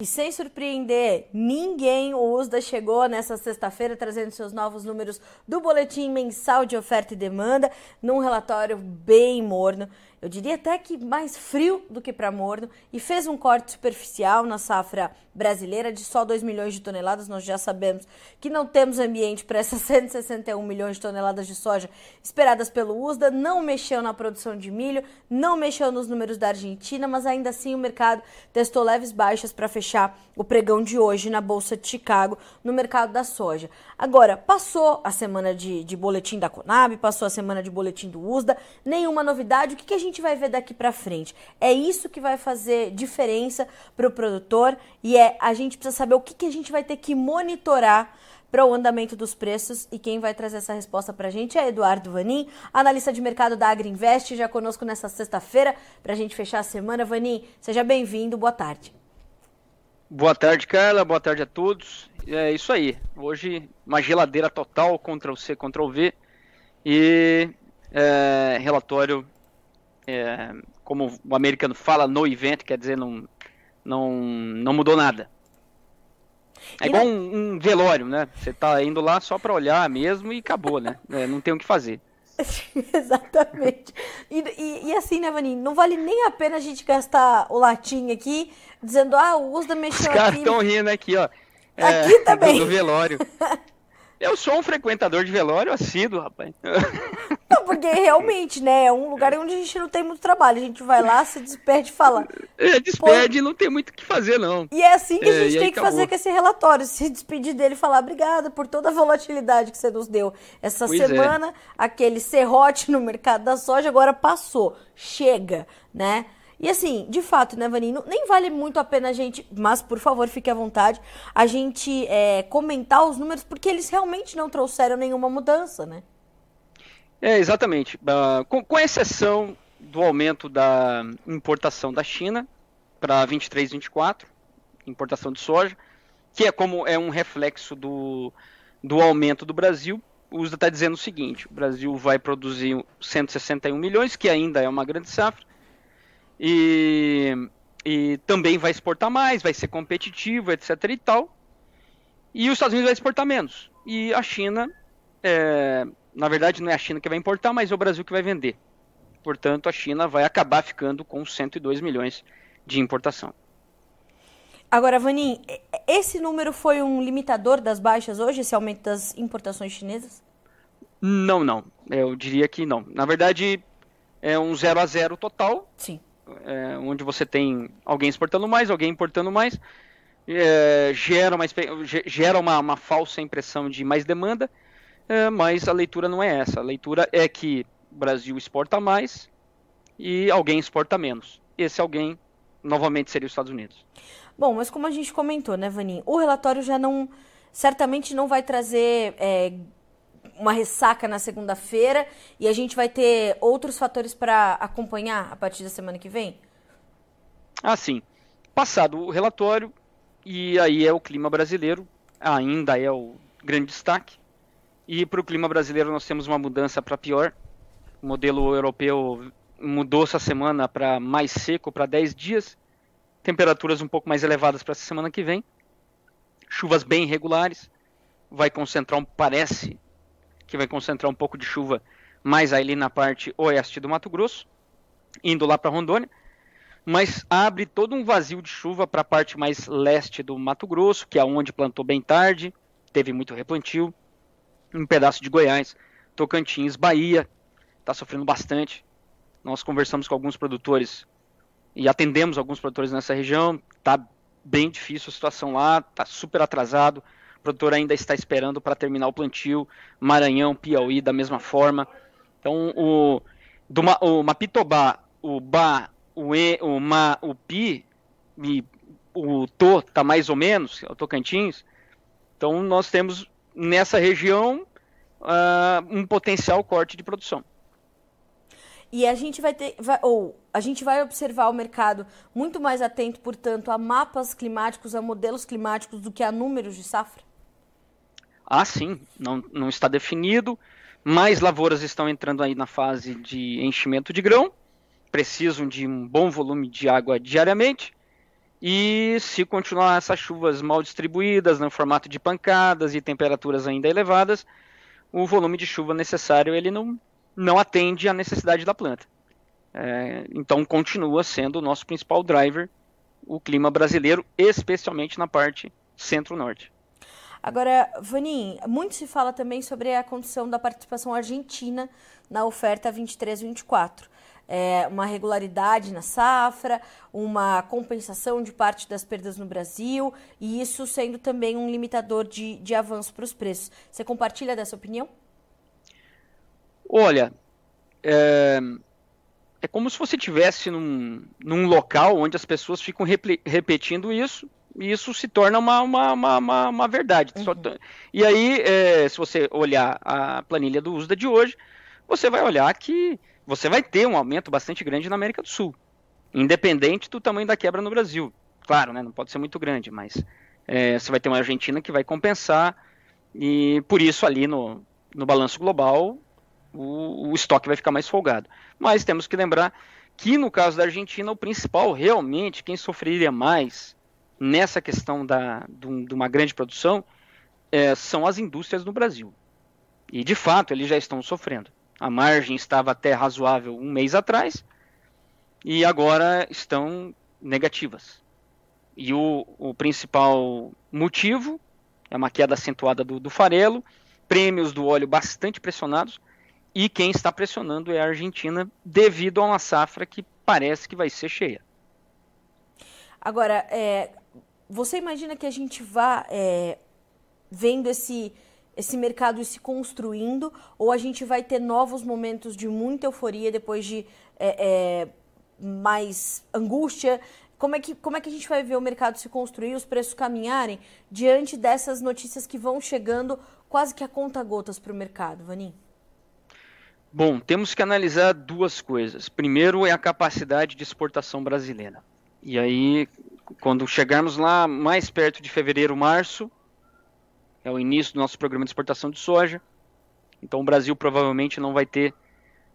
E sem surpreender ninguém, o USDA chegou nessa sexta-feira trazendo seus novos números do boletim mensal de oferta e demanda, num relatório bem morno eu diria até que mais frio do que para morno, e fez um corte superficial na safra brasileira de só 2 milhões de toneladas. Nós já sabemos que não temos ambiente para essas 161 milhões de toneladas de soja esperadas pelo USDA, não mexeu na produção de milho, não mexeu nos números da Argentina, mas ainda assim o mercado testou leves baixas para fechar o pregão de hoje na Bolsa de Chicago, no mercado da soja. Agora, passou a semana de, de boletim da Conab, passou a semana de boletim do USDA, nenhuma novidade. O que, que a gente gente vai ver daqui para frente? É isso que vai fazer diferença para o produtor e é a gente precisa saber o que, que a gente vai ter que monitorar para o andamento dos preços e quem vai trazer essa resposta para a gente é Eduardo Vanin, analista de mercado da Agriinvest, já conosco nessa sexta-feira para a gente fechar a semana. Vanin, seja bem-vindo, boa tarde. Boa tarde, Carla, boa tarde a todos. É isso aí, hoje uma geladeira total, Ctrl-C, Ctrl-V e é, relatório é, como o americano fala, no event, quer dizer, não, não, não mudou nada. É igual um, um, velório, né? Você tá indo lá só para olhar mesmo e acabou, né? É, não tem o que fazer. Exatamente. E, e, e, assim, né, Vaninho? Não vale nem a pena a gente gastar o latim aqui, dizendo, ah, o Usda mexeu Os aqui. Os caras estão rindo aqui, ó. É, aqui também. Do velório. Eu sou um frequentador de velório assíduo, rapaz. Não, porque realmente, né, é um lugar onde a gente não tem muito trabalho. A gente vai lá, se despede e fala. É, despede e não tem muito o que fazer, não. E é assim que a é, gente é, tem que acabou. fazer com esse relatório. Se despedir dele e falar obrigada por toda a volatilidade que você nos deu. Essa pois é. semana, é. aquele serrote no mercado da soja agora passou. Chega, né? E assim, de fato, né, Vanino, nem vale muito a pena a gente, mas por favor, fique à vontade, a gente é, comentar os números, porque eles realmente não trouxeram nenhuma mudança, né? É, exatamente. Uh, com, com exceção do aumento da importação da China para 23, 24, importação de soja, que é como é um reflexo do, do aumento do Brasil. O USDA está dizendo o seguinte: o Brasil vai produzir 161 milhões, que ainda é uma grande safra, e, e também vai exportar mais, vai ser competitivo, etc. e tal. E os Estados Unidos vai exportar menos. E a China, é, na verdade, não é a China que vai importar, mas é o Brasil que vai vender. Portanto, a China vai acabar ficando com 102 milhões de importação. Agora, Vanin, esse número foi um limitador das baixas hoje, esse aumento das importações chinesas? Não, não. Eu diria que não. Na verdade, é um 0 a 0 total. Sim é, onde você tem alguém exportando mais, alguém importando mais, é, gera, uma, gera uma, uma, falsa impressão de mais demanda, é, mas a leitura não é essa. A leitura é que o Brasil exporta mais e alguém exporta menos. Esse alguém, novamente, seria os Estados Unidos. Bom, mas como a gente comentou, né, Vaninho, o relatório já não, certamente não vai trazer é, uma ressaca na segunda-feira e a gente vai ter outros fatores para acompanhar a partir da semana que vem? Ah, sim. Passado o relatório, e aí é o clima brasileiro, ainda é o grande destaque. E para o clima brasileiro nós temos uma mudança para pior. O modelo europeu mudou essa semana para mais seco, para 10 dias. Temperaturas um pouco mais elevadas para essa semana que vem. Chuvas bem irregulares. Vai concentrar, um, parece, que vai concentrar um pouco de chuva mais ali na parte oeste do Mato Grosso, indo lá para Rondônia, mas abre todo um vazio de chuva para a parte mais leste do Mato Grosso, que é onde plantou bem tarde, teve muito replantio, um pedaço de Goiás, Tocantins, Bahia, está sofrendo bastante. Nós conversamos com alguns produtores e atendemos alguns produtores nessa região, está bem difícil a situação lá, está super atrasado, o produtor ainda está esperando para terminar o plantio. Maranhão, Piauí, da mesma forma. Então, o, do, o Mapitobá, o Ba, o E, o Ma, o Pi, e o To está mais ou menos, é o Tocantins. Então, nós temos nessa região uh, um potencial corte de produção. E a gente vai ter, vai, ou a gente vai observar o mercado muito mais atento, portanto, a mapas climáticos, a modelos climáticos do que a números de safra? Ah, sim, não, não está definido. Mais lavouras estão entrando aí na fase de enchimento de grão, precisam de um bom volume de água diariamente. E se continuar essas chuvas mal distribuídas, no formato de pancadas e temperaturas ainda elevadas, o volume de chuva necessário ele não, não atende à necessidade da planta. É, então continua sendo o nosso principal driver o clima brasileiro, especialmente na parte centro-norte. Agora, Vanin, muito se fala também sobre a condição da participação argentina na oferta 23-24 é, uma regularidade na safra, uma compensação de parte das perdas no Brasil, e isso sendo também um limitador de, de avanço para os preços. Você compartilha dessa opinião? Olha, é, é como se você estivesse num, num local onde as pessoas ficam repetindo isso, e isso se torna uma, uma, uma, uma verdade. Uhum. E aí, é, se você olhar a planilha do USDA de hoje, você vai olhar que você vai ter um aumento bastante grande na América do Sul, independente do tamanho da quebra no Brasil. Claro, né, não pode ser muito grande, mas é, você vai ter uma Argentina que vai compensar e por isso ali no, no balanço global o, o estoque vai ficar mais folgado. Mas temos que lembrar que no caso da Argentina o principal realmente quem sofreria mais nessa questão da, de uma grande produção é, são as indústrias no Brasil. E de fato eles já estão sofrendo. A margem estava até razoável um mês atrás e agora estão negativas. E o, o principal motivo é uma queda acentuada do, do farelo, prêmios do óleo bastante pressionados e quem está pressionando é a Argentina devido a uma safra que parece que vai ser cheia. Agora, é, você imagina que a gente vá é, vendo esse esse mercado se construindo ou a gente vai ter novos momentos de muita euforia depois de é, é, mais angústia? Como é, que, como é que a gente vai ver o mercado se construir, os preços caminharem diante dessas notícias que vão chegando quase que a conta gotas para o mercado, Vanim? Bom, temos que analisar duas coisas. Primeiro é a capacidade de exportação brasileira. E aí, quando chegarmos lá mais perto de fevereiro, março, é o início do nosso programa de exportação de soja. Então o Brasil provavelmente não vai ter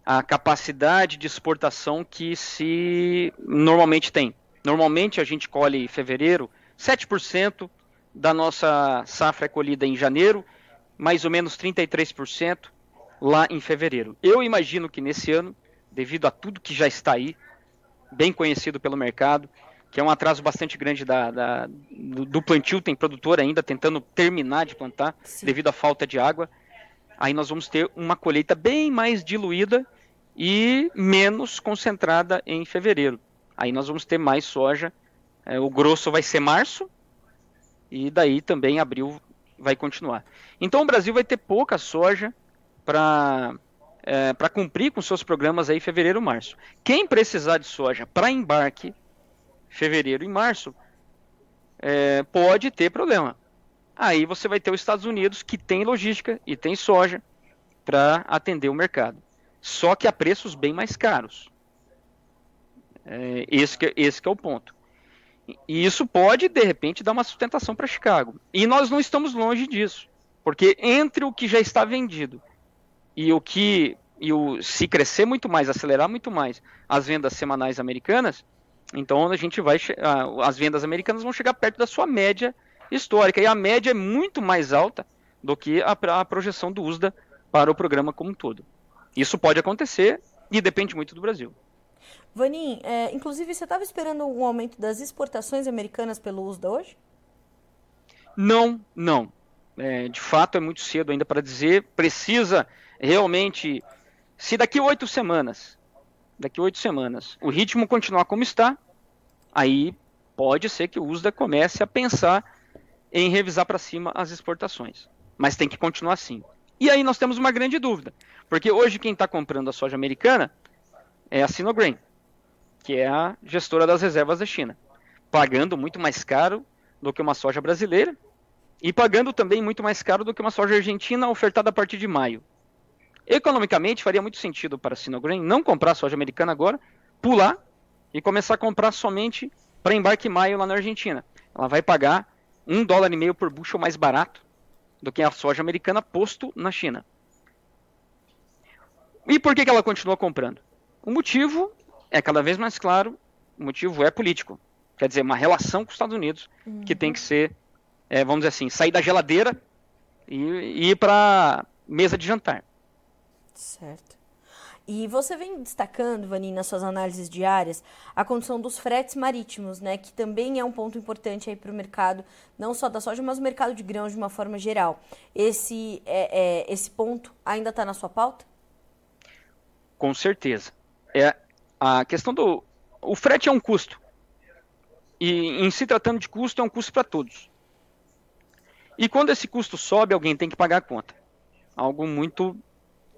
a capacidade de exportação que se normalmente tem. Normalmente a gente colhe em fevereiro 7% da nossa safra é colhida em janeiro, mais ou menos 33% lá em fevereiro. Eu imagino que nesse ano, devido a tudo que já está aí, bem conhecido pelo mercado, que é um atraso bastante grande da, da do, do, plantio, tem produtor ainda tentando terminar de plantar Sim. devido à falta de água. Aí nós vamos ter uma colheita bem mais diluída e menos concentrada em fevereiro. Aí nós vamos ter mais soja. É, o grosso vai ser março e daí também abril vai continuar. Então o Brasil vai ter pouca soja para é, para cumprir com seus programas aí fevereiro março. Quem precisar de soja para embarque fevereiro e março, é, pode ter problema. Aí você vai ter os Estados Unidos que tem logística e tem soja para atender o mercado. Só que a preços bem mais caros. É, esse, que, esse que é o ponto. E isso pode, de repente, dar uma sustentação para Chicago. E nós não estamos longe disso. Porque entre o que já está vendido e o que e o, se crescer muito mais, acelerar muito mais as vendas semanais americanas, então a gente vai as vendas americanas vão chegar perto da sua média histórica e a média é muito mais alta do que a, a projeção do USDA para o programa como um todo. Isso pode acontecer e depende muito do Brasil. Vanin, é, inclusive você estava esperando um aumento das exportações americanas pelo USDA hoje? Não, não. É, de fato é muito cedo ainda para dizer. Precisa realmente, se daqui oito semanas daqui oito semanas, o ritmo continuar como está, aí pode ser que o USDA comece a pensar em revisar para cima as exportações. Mas tem que continuar assim. E aí nós temos uma grande dúvida, porque hoje quem está comprando a soja americana é a Sinograin, que é a gestora das reservas da China, pagando muito mais caro do que uma soja brasileira e pagando também muito mais caro do que uma soja argentina ofertada a partir de maio. Economicamente, faria muito sentido para a Sinogren não comprar soja americana agora, pular e começar a comprar somente para embarque maio lá na Argentina. Ela vai pagar um dólar e meio por bushel mais barato do que a soja americana posto na China. E por que, que ela continua comprando? O motivo é cada vez mais claro, o motivo é político. Quer dizer, uma relação com os Estados Unidos uhum. que tem que ser, é, vamos dizer assim, sair da geladeira e, e ir para mesa de jantar. Certo. E você vem destacando, Vani, nas suas análises diárias, a condição dos fretes marítimos, né? Que também é um ponto importante aí para o mercado, não só da soja, mas o mercado de grãos de uma forma geral. Esse, é, é esse ponto ainda está na sua pauta? Com certeza. É a questão do. O frete é um custo. E em se tratando de custo, é um custo para todos. E quando esse custo sobe, alguém tem que pagar a conta. Algo muito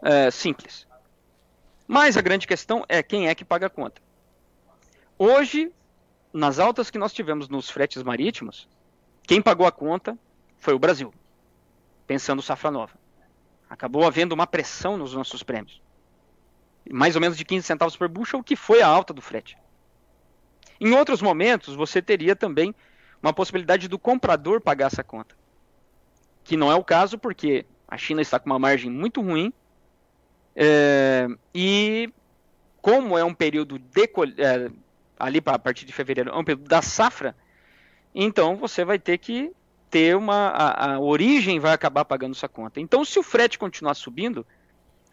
é, simples. Mas a grande questão é quem é que paga a conta. Hoje, nas altas que nós tivemos nos fretes marítimos, quem pagou a conta foi o Brasil, pensando safra nova. Acabou havendo uma pressão nos nossos prêmios. Mais ou menos de 15 centavos por bushel, que foi a alta do frete. Em outros momentos, você teria também uma possibilidade do comprador pagar essa conta. Que não é o caso, porque a China está com uma margem muito ruim é, e como é um período de, é, ali a partir de fevereiro, é um período da safra, então você vai ter que ter uma a, a, origem vai acabar pagando sua conta. Então, se o frete continuar subindo,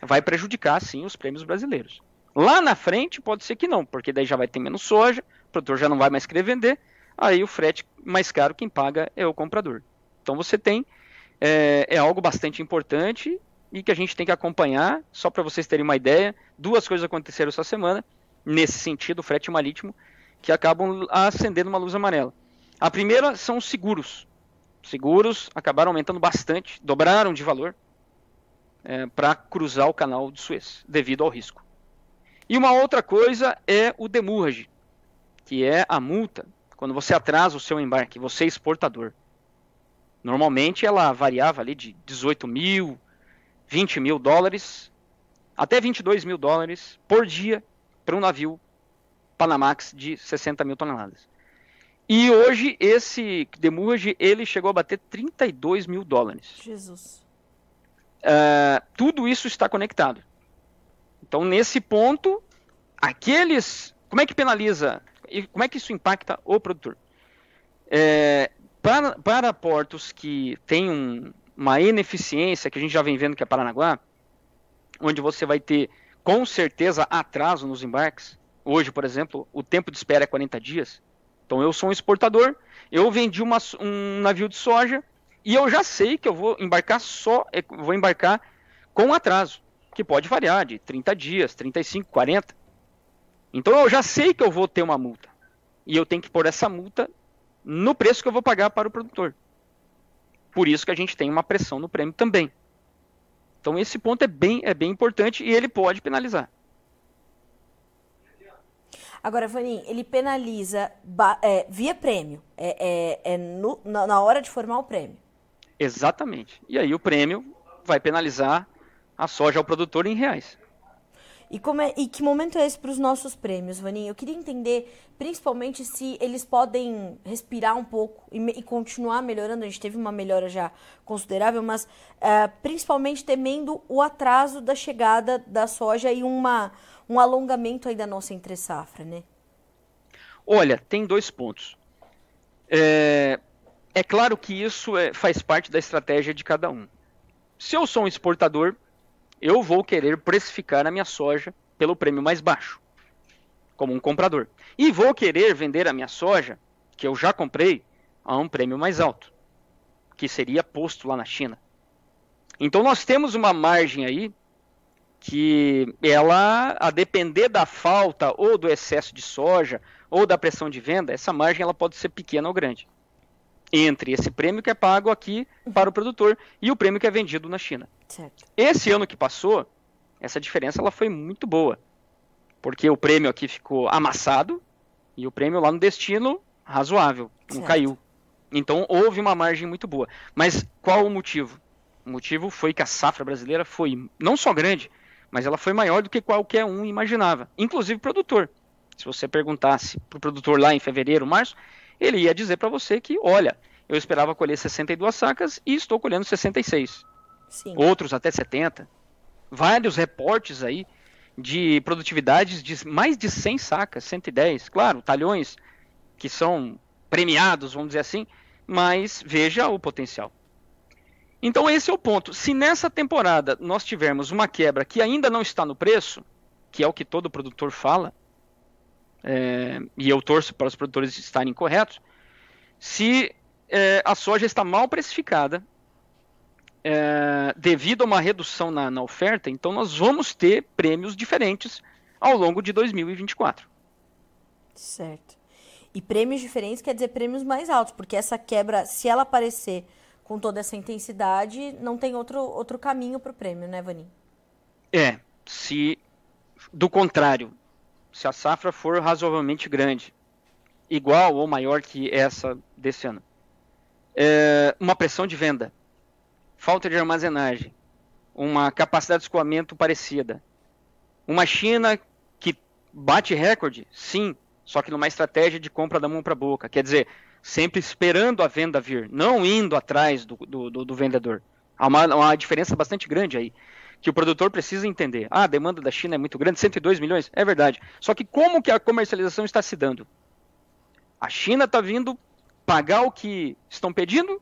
vai prejudicar sim os prêmios brasileiros. Lá na frente pode ser que não, porque daí já vai ter menos soja, o produtor já não vai mais querer vender, aí o frete mais caro quem paga é o comprador. Então você tem é, é algo bastante importante e que a gente tem que acompanhar. Só para vocês terem uma ideia, duas coisas aconteceram essa semana, nesse sentido, frete marítimo, que acabam acendendo uma luz amarela. A primeira são os seguros. Seguros acabaram aumentando bastante, dobraram de valor é, para cruzar o canal de Suez, devido ao risco. E uma outra coisa é o demurrage, que é a multa quando você atrasa o seu embarque, você é exportador. Normalmente ela variava ali de 18 mil 20 mil dólares, até 22 mil dólares por dia para um navio Panamax de 60 mil toneladas. E hoje esse demurge ele chegou a bater 32 mil dólares. Jesus. Uh, tudo isso está conectado. Então nesse ponto, aqueles, como é que penaliza e como é que isso impacta o produtor? É, para, para portos que têm um, uma ineficiência que a gente já vem vendo que é Paranaguá, onde você vai ter com certeza atraso nos embarques. Hoje, por exemplo, o tempo de espera é 40 dias. Então eu sou um exportador, eu vendi uma, um navio de soja e eu já sei que eu vou embarcar só, é, vou embarcar com atraso, que pode variar de 30 dias, 35, 40. Então eu já sei que eu vou ter uma multa. E eu tenho que pôr essa multa no preço que eu vou pagar para o produtor. Por isso que a gente tem uma pressão no prêmio também. Então esse ponto é bem, é bem importante e ele pode penalizar. Agora, Vanin, ele penaliza é, via prêmio, é, é, é no, na, na hora de formar o prêmio. Exatamente. E aí o prêmio vai penalizar a soja ao produtor em reais. E, como é, e que momento é esse para os nossos prêmios, Vaninho? Eu queria entender, principalmente, se eles podem respirar um pouco e, e continuar melhorando. A gente teve uma melhora já considerável, mas uh, principalmente temendo o atraso da chegada da soja e uma, um alongamento aí da nossa entre-safra, né? Olha, tem dois pontos. É, é claro que isso é, faz parte da estratégia de cada um. Se eu sou um exportador, eu vou querer precificar a minha soja pelo prêmio mais baixo, como um comprador. E vou querer vender a minha soja, que eu já comprei, a um prêmio mais alto, que seria posto lá na China. Então nós temos uma margem aí que ela, a depender da falta ou do excesso de soja ou da pressão de venda, essa margem ela pode ser pequena ou grande entre esse prêmio que é pago aqui para o produtor e o prêmio que é vendido na China. Certo. Esse ano que passou, essa diferença ela foi muito boa, porque o prêmio aqui ficou amassado e o prêmio lá no destino razoável, não certo. caiu. Então houve uma margem muito boa. Mas qual o motivo? O motivo foi que a safra brasileira foi não só grande, mas ela foi maior do que qualquer um imaginava, inclusive o produtor. Se você perguntasse para o produtor lá em fevereiro, março, ele ia dizer para você que, olha, eu esperava colher 62 sacas e estou colhendo 66. Sim. Outros até 70. Vários reportes aí de produtividades de mais de 100 sacas, 110. Claro, talhões que são premiados, vamos dizer assim, mas veja o potencial. Então esse é o ponto. Se nessa temporada nós tivermos uma quebra que ainda não está no preço, que é o que todo produtor fala, é, e eu torço para os produtores estarem corretos, se é, a soja está mal precificada, é, devido a uma redução na, na oferta, então nós vamos ter prêmios diferentes ao longo de 2024. Certo. E prêmios diferentes quer dizer prêmios mais altos, porque essa quebra, se ela aparecer com toda essa intensidade, não tem outro, outro caminho para o prêmio, né, Vanim? É, se do contrário, se a safra for razoavelmente grande, igual ou maior que essa desse ano, é, uma pressão de venda, falta de armazenagem, uma capacidade de escoamento parecida, uma China que bate recorde, sim, só que numa estratégia de compra da mão para boca. Quer dizer, sempre esperando a venda vir, não indo atrás do, do, do, do vendedor. Há uma, uma, diferença bastante grande aí. Que o produtor precisa entender. Ah, a demanda da China é muito grande, 102 milhões, é verdade. Só que como que a comercialização está se dando? A China está vindo pagar o que estão pedindo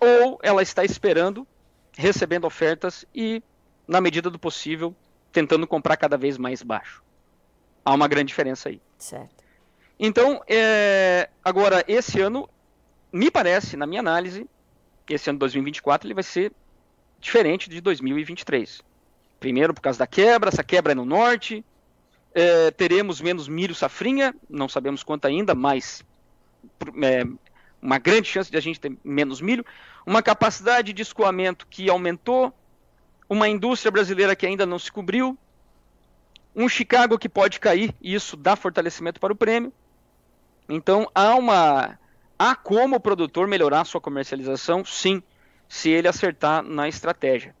ou ela está esperando, recebendo ofertas e, na medida do possível, tentando comprar cada vez mais baixo. Há uma grande diferença aí. Certo. Então, é, agora, esse ano, me parece, na minha análise, esse ano 2024 ele vai ser diferente de 2023. Primeiro, por causa da quebra, essa quebra é no norte, é, teremos menos milho safrinha, não sabemos quanto ainda, mas é, uma grande chance de a gente ter menos milho, uma capacidade de escoamento que aumentou, uma indústria brasileira que ainda não se cobriu, um Chicago que pode cair, e isso dá fortalecimento para o prêmio, então há uma há como o produtor melhorar sua comercialização, sim, se ele acertar na estratégia.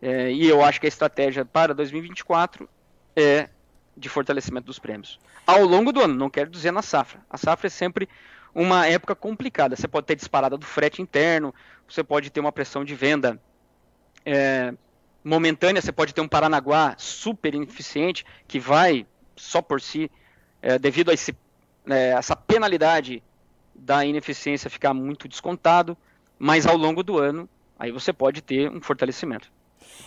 É, e eu acho que a estratégia para 2024 é de fortalecimento dos prêmios. Ao longo do ano, não quero dizer na safra. A safra é sempre uma época complicada. Você pode ter disparada do frete interno, você pode ter uma pressão de venda é, momentânea, você pode ter um Paranaguá super ineficiente que vai só por si, é, devido a esse é, essa penalidade da ineficiência ficar muito descontado, mas ao longo do ano, aí você pode ter um fortalecimento.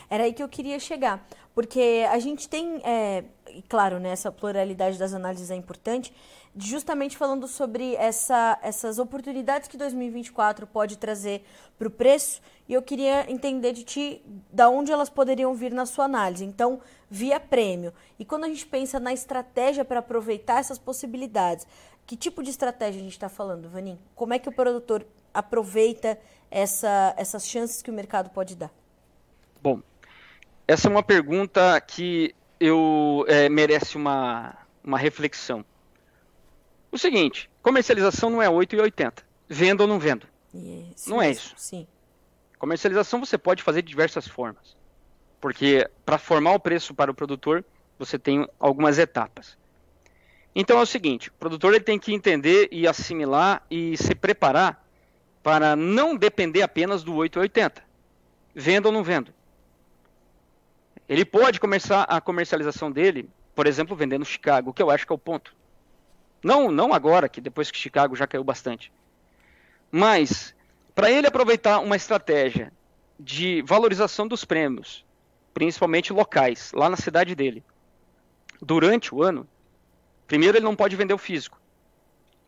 Era aí que eu queria chegar, porque a gente tem, é, claro, né, essa pluralidade das análises é importante, justamente falando sobre essa, essas oportunidades que 2024 pode trazer para o preço, e eu queria entender de ti da onde elas poderiam vir na sua análise. Então, via prêmio. E quando a gente pensa na estratégia para aproveitar essas possibilidades, que tipo de estratégia a gente está falando, Vanim? Como é que o produtor aproveita essa, essas chances que o mercado pode dar? Bom, essa é uma pergunta que eu é, merece uma, uma reflexão. O seguinte, comercialização não é 8 e 80. Vendo ou não vendo. Yes, não é isso. Sim. Comercialização você pode fazer de diversas formas. Porque para formar o preço para o produtor, você tem algumas etapas. Então é o seguinte, o produtor ele tem que entender e assimilar e se preparar para não depender apenas do 880. Vendo ou não vendo. Ele pode começar a comercialização dele, por exemplo, vendendo Chicago, que eu acho que é o ponto. Não, não agora, que depois que Chicago já caiu bastante. Mas, para ele aproveitar uma estratégia de valorização dos prêmios, principalmente locais, lá na cidade dele, durante o ano, primeiro ele não pode vender o físico.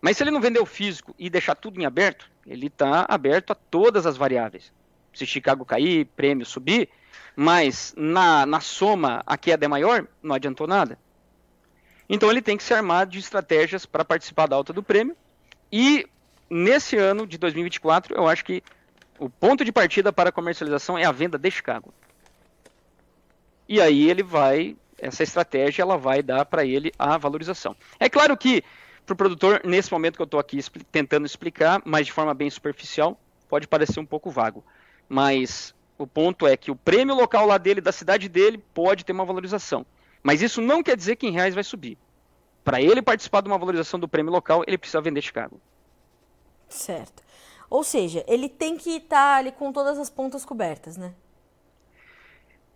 Mas se ele não vender o físico e deixar tudo em aberto, ele está aberto a todas as variáveis. Se Chicago cair, prêmio subir, mas na, na soma a queda é maior, não adiantou nada. Então ele tem que se armar de estratégias para participar da alta do prêmio. E nesse ano de 2024, eu acho que o ponto de partida para a comercialização é a venda de Chicago. E aí ele vai, essa estratégia ela vai dar para ele a valorização. É claro que para o produtor, nesse momento que eu estou aqui expl tentando explicar, mas de forma bem superficial, pode parecer um pouco vago. Mas o ponto é que o prêmio local lá dele, da cidade dele, pode ter uma valorização. Mas isso não quer dizer que em reais vai subir. Para ele participar de uma valorização do prêmio local, ele precisa vender Chicago. Certo. Ou seja, ele tem que estar tá ali com todas as pontas cobertas, né?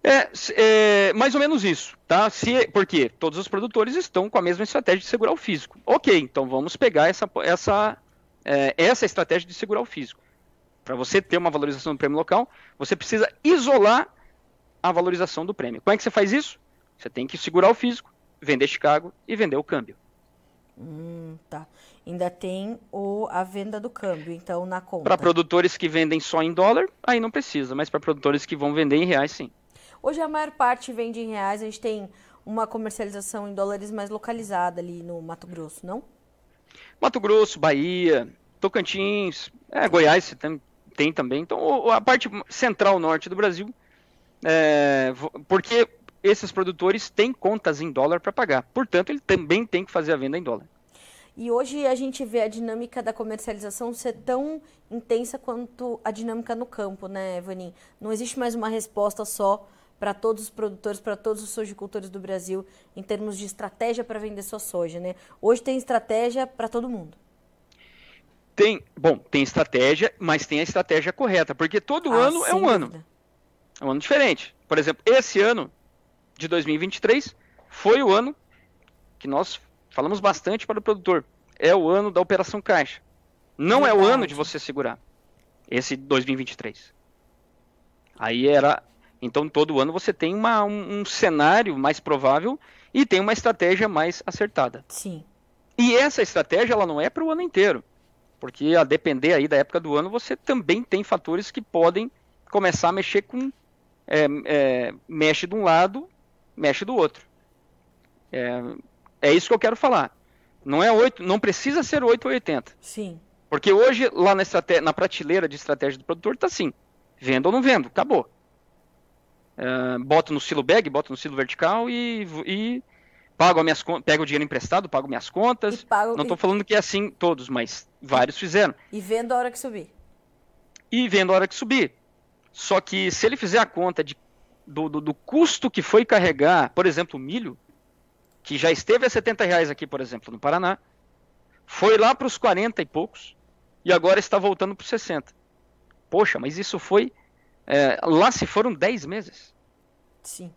É, é, mais ou menos isso, tá? Se, porque todos os produtores estão com a mesma estratégia de segurar o físico. Ok, então vamos pegar essa, essa, é, essa estratégia de segurar o físico. Para você ter uma valorização do prêmio local, você precisa isolar a valorização do prêmio. Como é que você faz isso? Você tem que segurar o físico, vender Chicago e vender o câmbio. Hum, tá. Ainda tem o, a venda do câmbio, então, na conta. Para produtores que vendem só em dólar, aí não precisa, mas para produtores que vão vender em reais, sim. Hoje a maior parte vende em reais, a gente tem uma comercialização em dólares mais localizada ali no Mato Grosso, não? Mato Grosso, Bahia, Tocantins, é, Goiás tem, tem também. Então, a parte central norte do Brasil, é, porque esses produtores têm contas em dólar para pagar. Portanto, ele também tem que fazer a venda em dólar. E hoje a gente vê a dinâmica da comercialização ser tão intensa quanto a dinâmica no campo, né, Vanin? Não existe mais uma resposta só para todos os produtores, para todos os sojicultores do Brasil, em termos de estratégia para vender sua soja, né? Hoje tem estratégia para todo mundo. Tem, bom, tem estratégia, mas tem a estratégia correta, porque todo ah, ano é um dúvida. ano. É um ano diferente. Por exemplo, esse ano de 2023 foi o ano que nós falamos bastante para o produtor. É o ano da operação caixa. Não é o ano de você segurar. Esse 2023. Aí era então, todo ano você tem uma, um, um cenário mais provável e tem uma estratégia mais acertada. Sim. E essa estratégia ela não é para o ano inteiro, porque a depender aí da época do ano você também tem fatores que podem começar a mexer com é, é, mexe de um lado, mexe do outro. É, é isso que eu quero falar. Não é 8, não precisa ser 8 ou 80. Sim. Porque hoje lá na, na prateleira de estratégia do produtor está assim: vendo ou não vendo, acabou. Uh, boto no silo bag, boto no silo vertical e, e pago as minhas pego o dinheiro emprestado, pago minhas contas. Pago, não estou e... falando que é assim todos, mas vários fizeram. E vendo a hora que subir. E vendo a hora que subir. Só que se ele fizer a conta de, do, do, do custo que foi carregar, por exemplo, o milho, que já esteve a 70 reais aqui, por exemplo, no Paraná, foi lá para os 40 e poucos, e agora está voltando para os 60. Poxa, mas isso foi é, lá se foram 10 meses. Sim.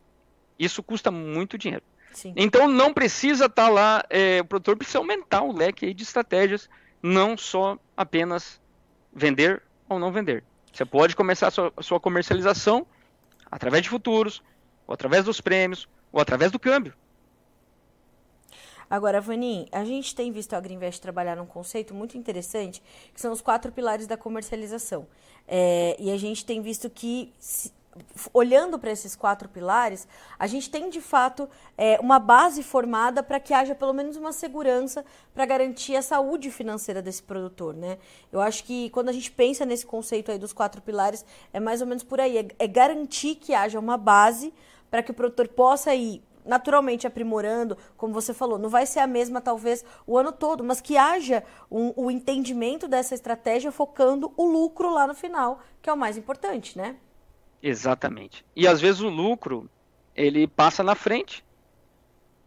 Isso custa muito dinheiro. Sim. Então não precisa estar tá lá, é, o produtor precisa aumentar o leque de estratégias, não só apenas vender ou não vender. Você pode começar a sua, a sua comercialização através de futuros, ou através dos prêmios, ou através do câmbio. Agora, Vanin, a gente tem visto a Greenvest trabalhar num conceito muito interessante, que são os quatro pilares da comercialização. É, e a gente tem visto que, se, olhando para esses quatro pilares, a gente tem de fato é, uma base formada para que haja pelo menos uma segurança para garantir a saúde financeira desse produtor, né? Eu acho que quando a gente pensa nesse conceito aí dos quatro pilares, é mais ou menos por aí, é, é garantir que haja uma base para que o produtor possa ir naturalmente aprimorando, como você falou, não vai ser a mesma talvez o ano todo, mas que haja um, o entendimento dessa estratégia focando o lucro lá no final, que é o mais importante, né? Exatamente. E às vezes o lucro ele passa na frente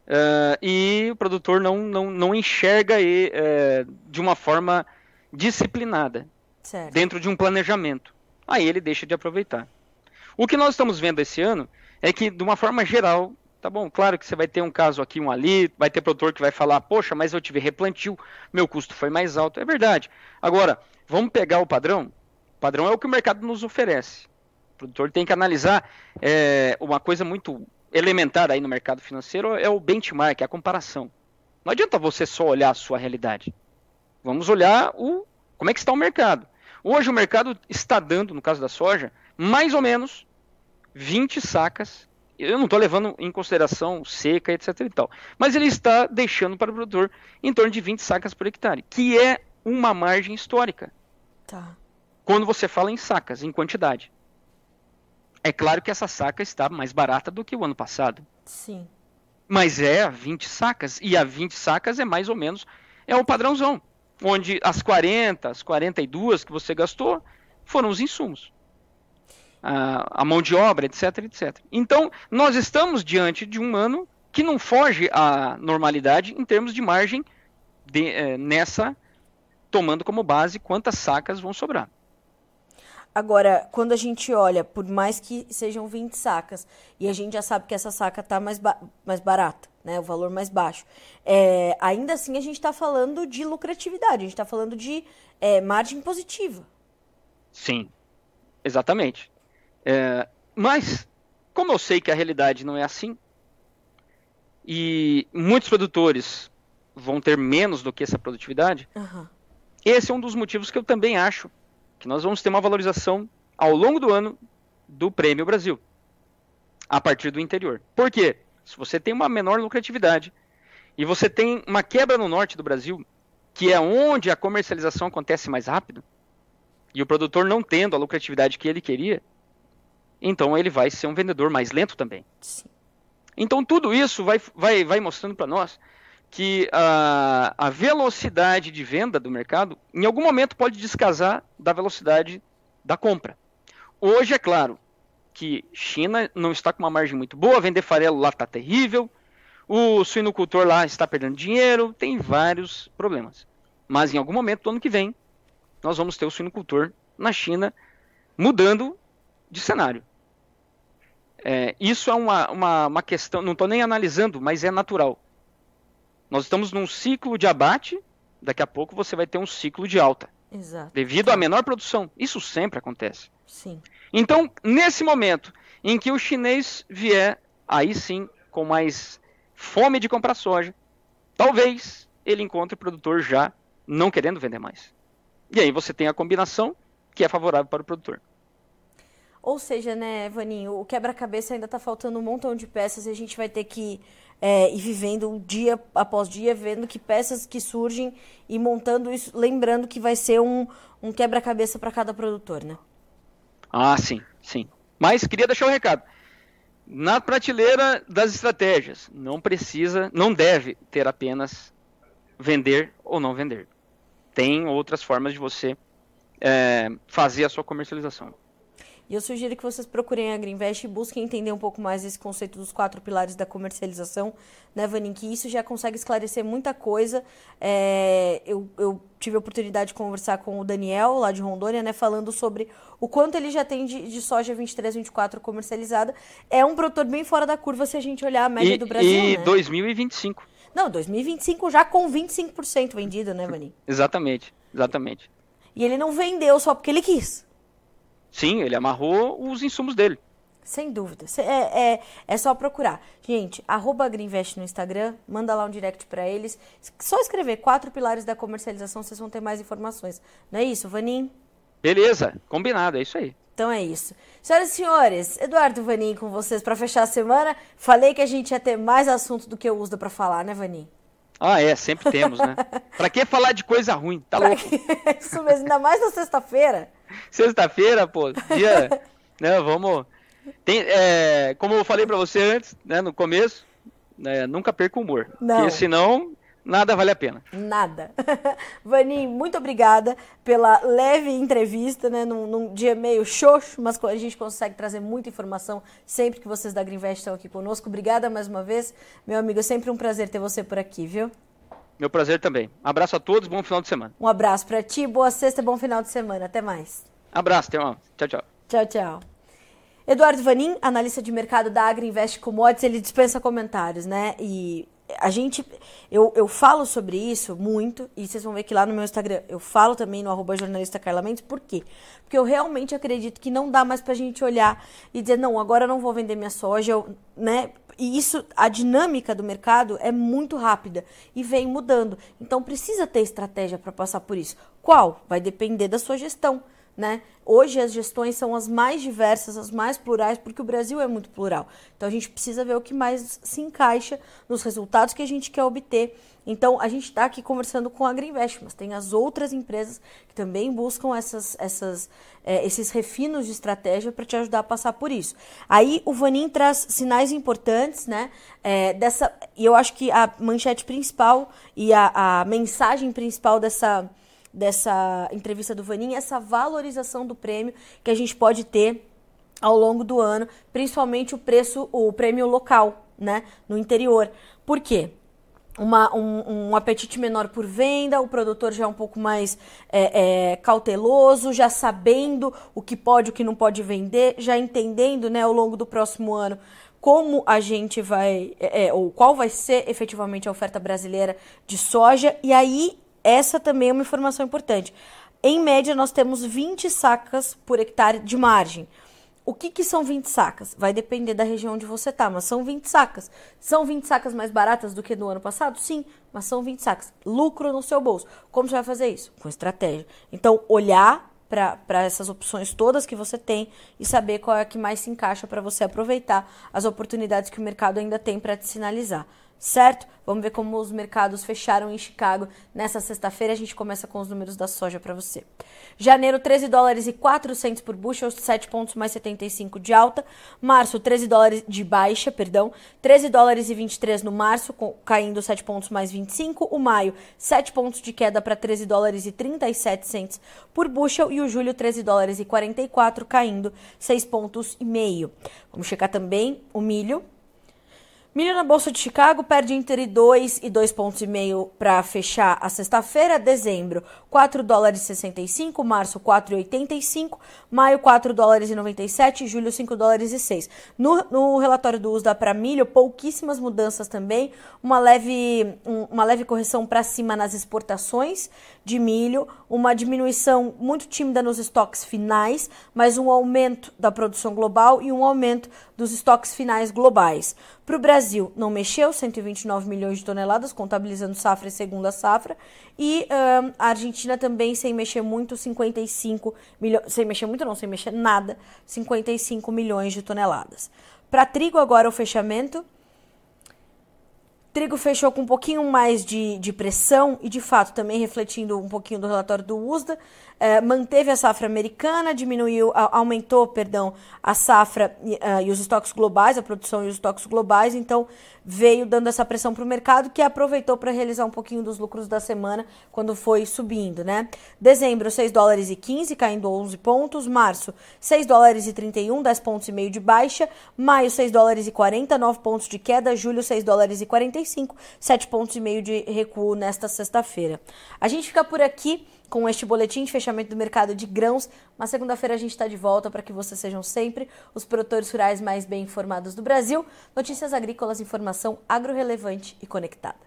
uh, e o produtor não, não, não enxerga ele, uh, de uma forma disciplinada certo. dentro de um planejamento. Aí ele deixa de aproveitar. O que nós estamos vendo esse ano é que, de uma forma geral, Tá bom, claro que você vai ter um caso aqui, um ali, vai ter produtor que vai falar, poxa, mas eu tive replantio, meu custo foi mais alto. É verdade. Agora, vamos pegar o padrão? O padrão é o que o mercado nos oferece. O produtor tem que analisar é, uma coisa muito elementar aí no mercado financeiro, é o benchmark, é a comparação. Não adianta você só olhar a sua realidade. Vamos olhar o como é que está o mercado. Hoje o mercado está dando, no caso da soja, mais ou menos 20 sacas eu não estou levando em consideração seca, etc. E tal. Mas ele está deixando para o produtor em torno de 20 sacas por hectare, que é uma margem histórica. Tá. Quando você fala em sacas, em quantidade. É claro que essa saca está mais barata do que o ano passado. Sim. Mas é a 20 sacas. E a 20 sacas é mais ou menos é o padrãozão. Onde as 40, as 42 que você gastou foram os insumos a, a mão de obra, etc, etc. Então, nós estamos diante de um ano que não foge à normalidade em termos de margem de, é, nessa, tomando como base quantas sacas vão sobrar. Agora, quando a gente olha, por mais que sejam 20 sacas, e a gente já sabe que essa saca está mais, ba mais barata, né? O valor mais baixo. É, ainda assim, a gente está falando de lucratividade, a gente está falando de é, margem positiva. Sim, exatamente. É, mas, como eu sei que a realidade não é assim, e muitos produtores vão ter menos do que essa produtividade, uhum. esse é um dos motivos que eu também acho que nós vamos ter uma valorização ao longo do ano do Prêmio Brasil, a partir do interior. Por quê? Se você tem uma menor lucratividade e você tem uma quebra no norte do Brasil, que é onde a comercialização acontece mais rápido, e o produtor não tendo a lucratividade que ele queria, então ele vai ser um vendedor mais lento também. Sim. Então tudo isso vai, vai, vai mostrando para nós que a, a velocidade de venda do mercado, em algum momento, pode descasar da velocidade da compra. Hoje, é claro que China não está com uma margem muito boa, vender farelo lá está terrível, o suinocultor lá está perdendo dinheiro, tem vários problemas. Mas em algum momento do ano que vem, nós vamos ter o suinocultor na China mudando de cenário. É, isso é uma, uma, uma questão, não estou nem analisando, mas é natural. Nós estamos num ciclo de abate, daqui a pouco você vai ter um ciclo de alta. Exato. Devido à menor produção. Isso sempre acontece. Sim. Então, nesse momento em que o chinês vier, aí sim, com mais fome de comprar soja, talvez ele encontre o produtor já não querendo vender mais. E aí você tem a combinação que é favorável para o produtor. Ou seja, né, Vaninho, o quebra-cabeça ainda está faltando um montão de peças e a gente vai ter que é, ir vivendo dia após dia, vendo que peças que surgem e montando isso, lembrando que vai ser um, um quebra-cabeça para cada produtor, né? Ah, sim, sim. Mas queria deixar um recado. Na prateleira das estratégias, não precisa, não deve ter apenas vender ou não vender. Tem outras formas de você é, fazer a sua comercialização. E eu sugiro que vocês procurem a Greenvest e busquem entender um pouco mais esse conceito dos quatro pilares da comercialização, né, Vanin? Que isso já consegue esclarecer muita coisa. É, eu, eu, tive a oportunidade de conversar com o Daniel, lá de Rondônia, né, falando sobre o quanto ele já tem de, de soja 23, 24 comercializada. É um produtor bem fora da curva se a gente olhar a média e, do Brasil. E né? 2025. Não, 2025 já com 25% vendido, né, Vanin? exatamente, exatamente. E ele não vendeu só porque ele quis. Sim, ele amarrou os insumos dele. Sem dúvida. É, é, é só procurar. Gente, arroba Greenvest no Instagram, manda lá um direct para eles. Só escrever quatro pilares da comercialização, vocês vão ter mais informações. Não é isso, Vanim? Beleza, combinado, é isso aí. Então é isso. Senhoras e senhores, Eduardo Vanim com vocês para fechar a semana. Falei que a gente ia ter mais assunto do que eu uso para falar, né, Vanim? Ah, é, sempre temos, né? pra que falar de coisa ruim? Tá pra louco? isso mesmo, ainda mais na sexta-feira. Sexta-feira, pô, dia, né, vamos... Tem, é, como eu falei para você antes, né, no começo, né, nunca perca o humor. Não. Porque senão nada vale a pena. Nada. Vani, muito obrigada pela leve entrevista, né? Num, num, dia meio xoxo, mas a gente consegue trazer muita informação sempre que vocês da Greenvest estão aqui conosco. Obrigada mais uma vez. Meu amigo, é sempre um prazer ter você por aqui, viu? Meu prazer também. Abraço a todos, bom final de semana. Um abraço para ti, boa sexta, bom final de semana. Até mais. Abraço, até mais. Tchau, tchau. Tchau, tchau. Eduardo Vanin, analista de mercado da Agriinvest Commodities, ele dispensa comentários, né? E a gente, eu, eu falo sobre isso muito, e vocês vão ver que lá no meu Instagram eu falo também no arroba jornalista Carla Mendes, por quê? Porque eu realmente acredito que não dá mais pra gente olhar e dizer, não, agora eu não vou vender minha soja, eu, né? E isso, a dinâmica do mercado é muito rápida e vem mudando. Então precisa ter estratégia para passar por isso. Qual? Vai depender da sua gestão. Né? Hoje as gestões são as mais diversas, as mais plurais, porque o Brasil é muito plural. Então a gente precisa ver o que mais se encaixa nos resultados que a gente quer obter. Então a gente está aqui conversando com a Agriinvest, mas tem as outras empresas que também buscam essas, essas, é, esses refinos de estratégia para te ajudar a passar por isso. Aí o Vanin traz sinais importantes, né? É, dessa, e eu acho que a manchete principal e a, a mensagem principal dessa dessa entrevista do Vaninha, essa valorização do prêmio que a gente pode ter ao longo do ano, principalmente o preço, o prêmio local, né, no interior. Por quê? uma, um, um, apetite menor por venda, o produtor já é um pouco mais é, é, cauteloso, já sabendo o que pode, o que não pode vender, já entendendo né, ao longo do próximo ano como a gente vai, é, é, ou qual vai ser efetivamente a oferta brasileira de soja, e aí essa também é uma informação importante. Em média, nós temos 20 sacas por hectare de margem. O que, que são 20 sacas? Vai depender da região onde você está, mas são 20 sacas. São 20 sacas mais baratas do que no ano passado? Sim, mas são 20 sacas. Lucro no seu bolso. Como você vai fazer isso? Com estratégia. Então, olhar para essas opções todas que você tem e saber qual é a que mais se encaixa para você aproveitar as oportunidades que o mercado ainda tem para te sinalizar certo? Vamos ver como os mercados fecharam em Chicago nessa sexta-feira. A gente começa com os números da soja para você. Janeiro, 13 dólares e 400 por bushel, 7 pontos mais 75 de alta. Março, 13 dólares de baixa, perdão. 13 dólares e 23 no março, caindo 7 pontos mais 25. O maio, 7 pontos de queda para 13 dólares e 37 cents por bushel. E o julho, 13 dólares e 44, caindo 6 pontos e meio. Vamos checar também o milho. Milho na Bolsa de Chicago perde entre 2 e 2,5 pontos e meio para fechar a sexta-feira, dezembro 4 dólares e 65, março 4,85, maio 4 dólares e 97, julho 5 dólares e 6. No, no relatório do USDA para milho, pouquíssimas mudanças também, uma leve, um, uma leve correção para cima nas exportações de milho, uma diminuição muito tímida nos estoques finais, mas um aumento da produção global e um aumento dos estoques finais globais. Para o Brasil, não mexeu, 129 milhões de toneladas, contabilizando safra e segunda safra. E um, a Argentina também, sem mexer muito, 55 milhões. Sem mexer muito, não, sem mexer nada, 55 milhões de toneladas. Para trigo, agora o fechamento. Trigo fechou com um pouquinho mais de, de pressão e, de fato, também refletindo um pouquinho do relatório do USDA, eh, manteve a safra americana, diminuiu, aumentou, perdão, a safra uh, e os estoques globais, a produção e os estoques globais, então veio dando essa pressão para o mercado que aproveitou para realizar um pouquinho dos lucros da semana quando foi subindo, né? Dezembro, 6 dólares e 15, caindo 11 pontos. Março, 6 dólares e 31, 10 pontos e meio de baixa. Maio, 6 dólares e 40, 9 pontos de queda. Julho, 6 dólares e 45, 7 pontos e meio de recuo nesta sexta-feira. A gente fica por aqui com este boletim de fechamento do mercado de grãos. Mas segunda-feira a gente está de volta para que vocês sejam sempre os produtores rurais mais bem informados do Brasil. Notícias agrícolas, informação agro-relevante e conectada.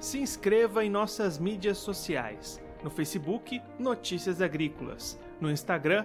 Se inscreva em nossas mídias sociais. No Facebook, Notícias Agrícolas. No Instagram,